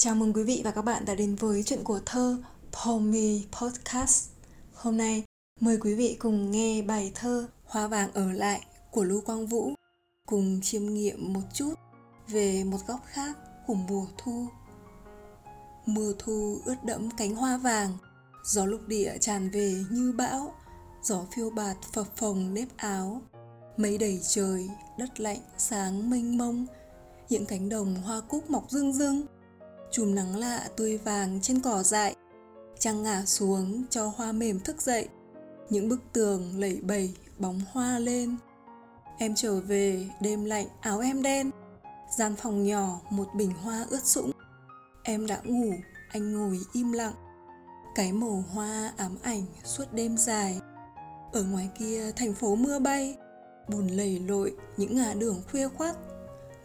Chào mừng quý vị và các bạn đã đến với chuyện của thơ Pomi Podcast. Hôm nay mời quý vị cùng nghe bài thơ Hoa vàng ở lại của Lưu Quang Vũ cùng chiêm nghiệm một chút về một góc khác của mùa thu. Mùa thu ướt đẫm cánh hoa vàng, gió lục địa tràn về như bão, gió phiêu bạt phập phồng nếp áo, mây đầy trời, đất lạnh sáng mênh mông, những cánh đồng hoa cúc mọc rưng rưng chùm nắng lạ tươi vàng trên cỏ dại, trăng ngả xuống cho hoa mềm thức dậy. Những bức tường lẩy bẩy bóng hoa lên. Em trở về, đêm lạnh, áo em đen. Gian phòng nhỏ, một bình hoa ướt sũng. Em đã ngủ, anh ngồi im lặng. Cái màu hoa ám ảnh suốt đêm dài. Ở ngoài kia thành phố mưa bay, bùn lầy lội những ngã đường khuya khoắt.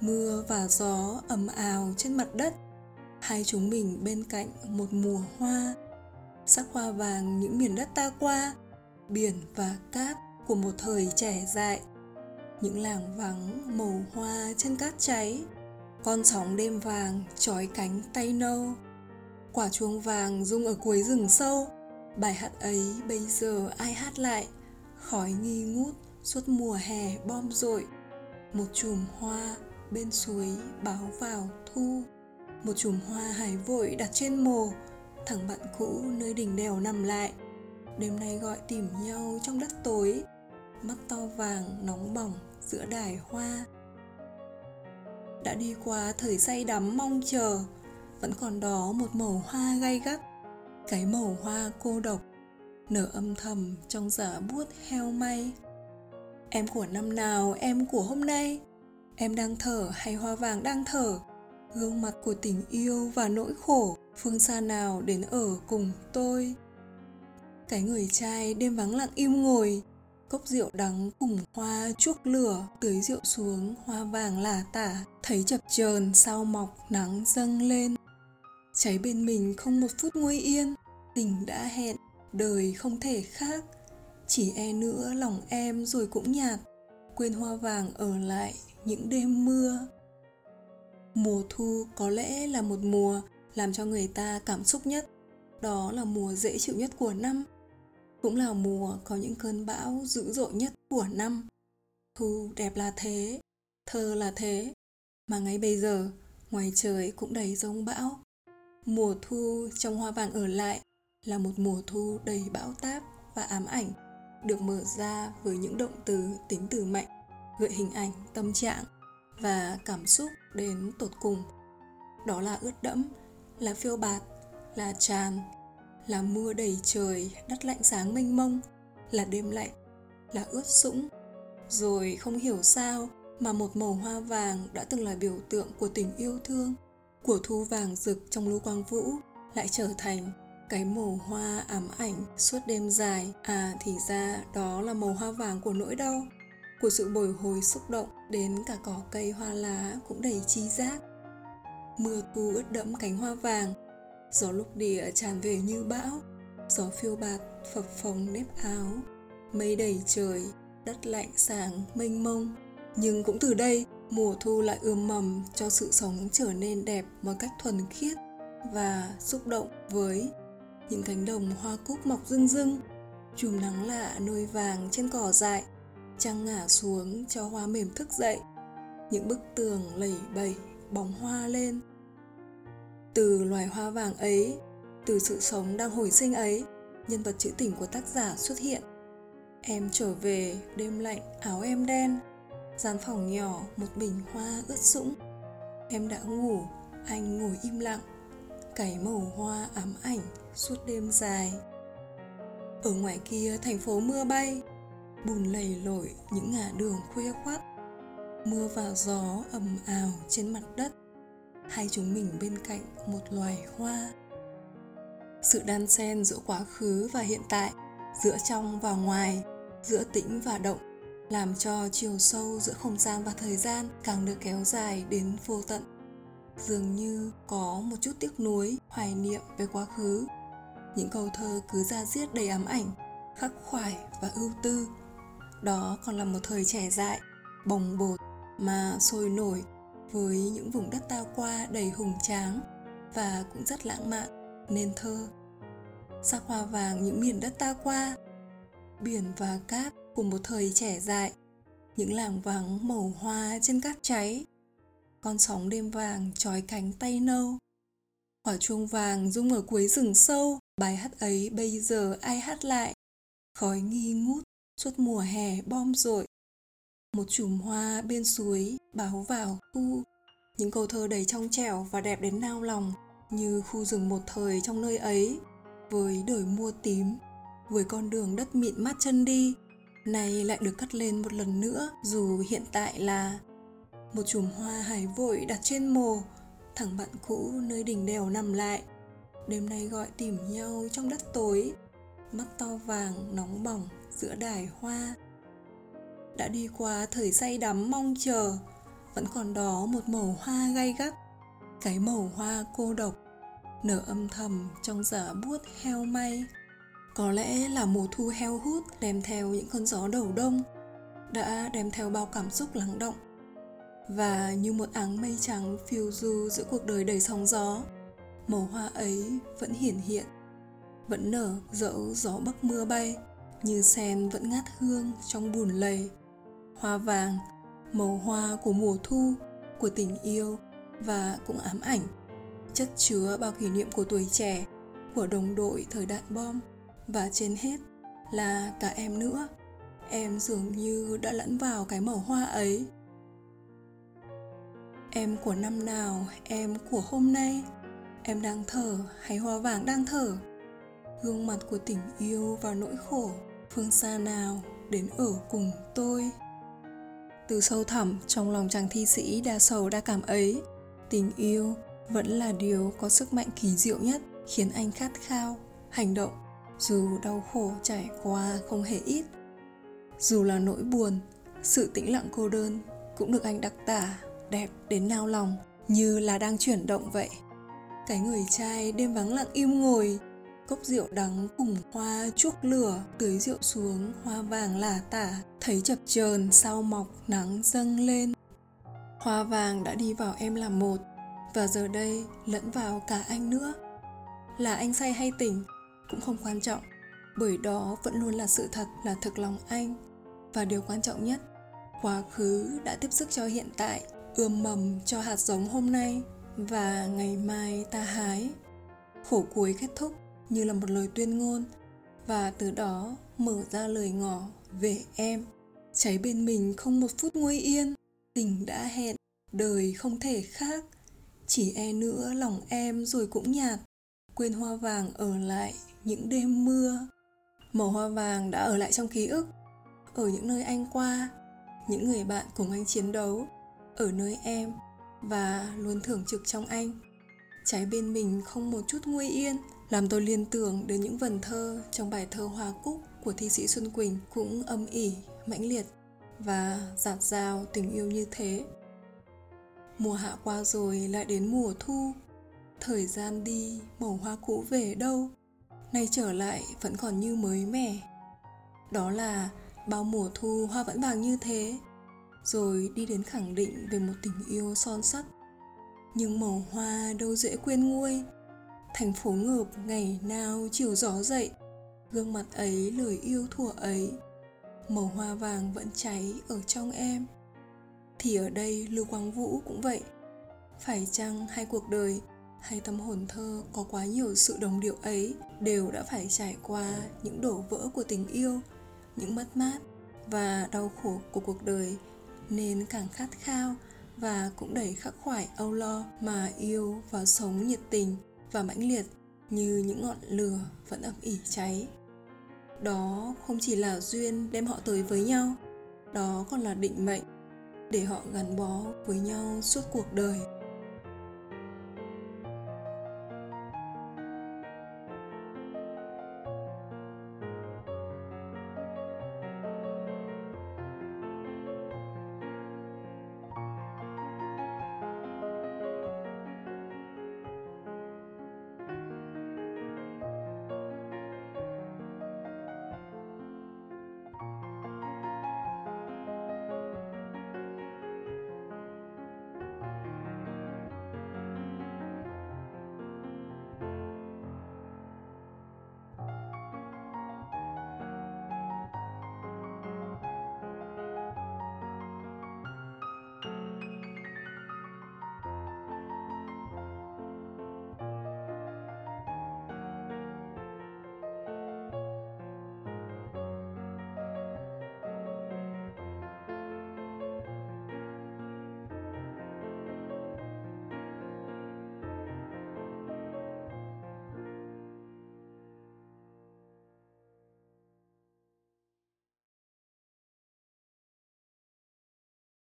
Mưa và gió ầm ào trên mặt đất hai chúng mình bên cạnh một mùa hoa, sắc hoa vàng những miền đất ta qua, biển và cát của một thời trẻ dại. Những làng vắng màu hoa trên cát cháy, con sóng đêm vàng trói cánh tay nâu. Quả chuông vàng rung ở cuối rừng sâu, bài hát ấy bây giờ ai hát lại? Khói nghi ngút suốt mùa hè bom rội, một chùm hoa bên suối báo vào thu một chùm hoa hải vội đặt trên mồ, thằng bạn cũ nơi đỉnh đèo nằm lại. Đêm nay gọi tìm nhau trong đất tối, mắt to vàng nóng bỏng giữa đài hoa. Đã đi qua thời say đắm mong chờ, vẫn còn đó một màu hoa gay gắt, cái màu hoa cô độc, nở âm thầm trong giả buốt heo may. Em của năm nào, em của hôm nay, em đang thở hay hoa vàng đang thở? Gương mặt của tình yêu và nỗi khổ, phương xa nào đến ở cùng tôi? Cái người trai đêm vắng lặng im ngồi, cốc rượu đắng cùng hoa chuốc lửa, tưới rượu xuống, hoa vàng lả tả, thấy chập chờn sao mọc nắng dâng lên. Cháy bên mình không một phút nguôi yên, tình đã hẹn, đời không thể khác. Chỉ e nữa lòng em rồi cũng nhạt, quên hoa vàng ở lại những đêm mưa mùa thu có lẽ là một mùa làm cho người ta cảm xúc nhất. Đó là mùa dễ chịu nhất của năm, cũng là mùa có những cơn bão dữ dội nhất của năm. Thu đẹp là thế, thơ là thế, mà ngay bây giờ, ngoài trời cũng đầy rông bão. Mùa thu trong hoa vàng ở lại là một mùa thu đầy bão táp và ám ảnh, được mở ra với những động từ, tính từ mạnh, gợi hình ảnh, tâm trạng và cảm xúc đến tột cùng. Đó là ướt đẫm, là phiêu bạt, là tràn, là mưa đầy trời, đất lạnh sáng mênh mông, là đêm lạnh, là ướt sũng. Rồi không hiểu sao mà một màu hoa vàng đã từng là biểu tượng của tình yêu thương, của thu vàng rực trong lưu quang vũ, lại trở thành cái màu hoa ám ảnh suốt đêm dài. À thì ra đó là màu hoa vàng của nỗi đau của sự bồi hồi xúc động đến cả cỏ cây hoa lá cũng đầy chi giác. Mưa thu ướt đẫm cánh hoa vàng, gió lúc địa tràn về như bão, gió phiêu bạt phập phồng nếp áo. Mây đầy trời, đất lạnh sáng mênh mông. Nhưng cũng từ đây, mùa thu lại ươm mầm cho sự sống trở nên đẹp một cách thuần khiết và xúc động với những cánh đồng hoa cúc mọc rưng rưng, chùm nắng lạ nôi vàng trên cỏ dại trăng ngả xuống cho hoa mềm thức dậy, những bức tường lẩy bẩy, bóng hoa lên. Từ loài hoa vàng ấy, từ sự sống đang hồi sinh ấy, nhân vật trữ tình của tác giả xuất hiện. Em trở về, đêm lạnh, áo em đen, gian phòng nhỏ, một bình hoa ướt sũng. Em đã ngủ, anh ngồi im lặng, cái màu hoa ám ảnh suốt đêm dài. Ở ngoài kia thành phố mưa bay bùn lầy lội những ngả đường khuya khoắt. Mưa và gió ầm ào trên mặt đất, hai chúng mình bên cạnh một loài hoa. Sự đan xen giữa quá khứ và hiện tại, giữa trong và ngoài, giữa tĩnh và động, làm cho chiều sâu giữa không gian và thời gian càng được kéo dài đến vô tận. Dường như có một chút tiếc nuối, hoài niệm về quá khứ. Những câu thơ cứ ra diết đầy ám ảnh, khắc khoải và ưu tư đó còn là một thời trẻ dại bồng bột mà sôi nổi với những vùng đất ta qua đầy hùng tráng và cũng rất lãng mạn, nên thơ. Sắc hoa vàng những miền đất ta qua, biển và cát của một thời trẻ dại những làng vắng màu hoa trên cát cháy, con sóng đêm vàng trói cánh tay nâu. Quả chuông vàng rung ở cuối rừng sâu, bài hát ấy bây giờ ai hát lại? Khói nghi ngút suốt mùa hè, bom rội. Một chùm hoa bên suối báo vào khu. Những câu thơ đầy trong trẻo và đẹp đến nao lòng, như khu rừng một thời trong nơi ấy, với đời mua tím, với con đường đất mịn mát chân đi, nay lại được cắt lên một lần nữa, dù hiện tại là một chùm hoa hải vội đặt trên mồ, thằng bạn cũ nơi đỉnh đèo nằm lại. Đêm nay gọi tìm nhau trong đất tối, mắt to vàng nóng bỏng giữa đài hoa. Đã đi qua thời say đắm mong chờ, vẫn còn đó một màu hoa gay gắt, cái màu hoa cô độc, nở âm thầm trong giả buốt heo may. Có lẽ là mùa thu heo hút đem theo những cơn gió đầu đông, đã đem theo bao cảm xúc lắng động. Và như một áng mây trắng phiêu du giữa cuộc đời đầy sóng gió, màu hoa ấy vẫn hiển hiện, vẫn nở dẫu gió bắc mưa bay như sen vẫn ngát hương trong bùn lầy. Hoa vàng, màu hoa của mùa thu, của tình yêu và cũng ám ảnh. Chất chứa bao kỷ niệm của tuổi trẻ, của đồng đội thời đạn bom. Và trên hết là cả em nữa. Em dường như đã lẫn vào cái màu hoa ấy. Em của năm nào, em của hôm nay? Em đang thở hay hoa vàng đang thở? Gương mặt của tình yêu và nỗi khổ phương xa nào đến ở cùng tôi? Từ sâu thẳm trong lòng chàng thi sĩ đa sầu đa cảm ấy, tình yêu vẫn là điều có sức mạnh kỳ diệu nhất khiến anh khát khao hành động dù đau khổ trải qua không hề ít. Dù là nỗi buồn, sự tĩnh lặng cô đơn cũng được anh đặc tả đẹp đến nao lòng như là đang chuyển động vậy. Cái người trai đêm vắng lặng im ngồi cốc rượu đắng cùng hoa chuốc lửa, tưới rượu xuống, hoa vàng lả tả, thấy chập chờn sau mọc, nắng dâng lên. Hoa vàng đã đi vào em làm một, và giờ đây lẫn vào cả anh nữa. Là anh say hay tỉnh cũng không quan trọng, bởi đó vẫn luôn là sự thật, là thực lòng anh. Và điều quan trọng nhất, quá khứ đã tiếp sức cho hiện tại, ươm mầm cho hạt giống hôm nay và ngày mai ta hái. Khổ cuối kết thúc như là một lời tuyên ngôn. Và từ đó mở ra lời ngỏ về em. Cháy bên mình không một phút nguôi yên. Tình đã hẹn, đời không thể khác. Chỉ e nữa lòng em rồi cũng nhạt. Quên hoa vàng ở lại những đêm mưa. Màu hoa vàng đã ở lại trong ký ức. Ở những nơi anh qua, những người bạn cùng anh chiến đấu. Ở nơi em và luôn thưởng trực trong anh. Trái bên mình không một chút nguy yên làm tôi liên tưởng đến những vần thơ trong bài thơ Hoa Cúc của thi sĩ Xuân Quỳnh cũng âm ỉ, mãnh liệt và giạt rào tình yêu như thế. Mùa hạ qua rồi lại đến mùa thu, thời gian đi, màu hoa cũ về đâu, nay trở lại vẫn còn như mới mẻ. Đó là bao mùa thu hoa vẫn vàng như thế, rồi đi đến khẳng định về một tình yêu son sắt. Nhưng màu hoa đâu dễ quên nguôi, thành phố ngợp ngày nào chiều gió dậy. Gương mặt ấy, lời yêu thuở ấy. Màu hoa vàng vẫn cháy ở trong em. Thì ở đây, lưu quang vũ cũng vậy. Phải chăng hai cuộc đời hay tâm hồn thơ có quá nhiều sự đồng điệu ấy đều đã phải trải qua những đổ vỡ của tình yêu, những mất mát và đau khổ của cuộc đời nên càng khát khao và cũng đầy khắc khoải âu lo mà yêu và sống nhiệt tình và mãnh liệt như những ngọn lửa vẫn ấp ỉ cháy. Đó không chỉ là duyên đem họ tới với nhau, đó còn là định mệnh để họ gắn bó với nhau suốt cuộc đời.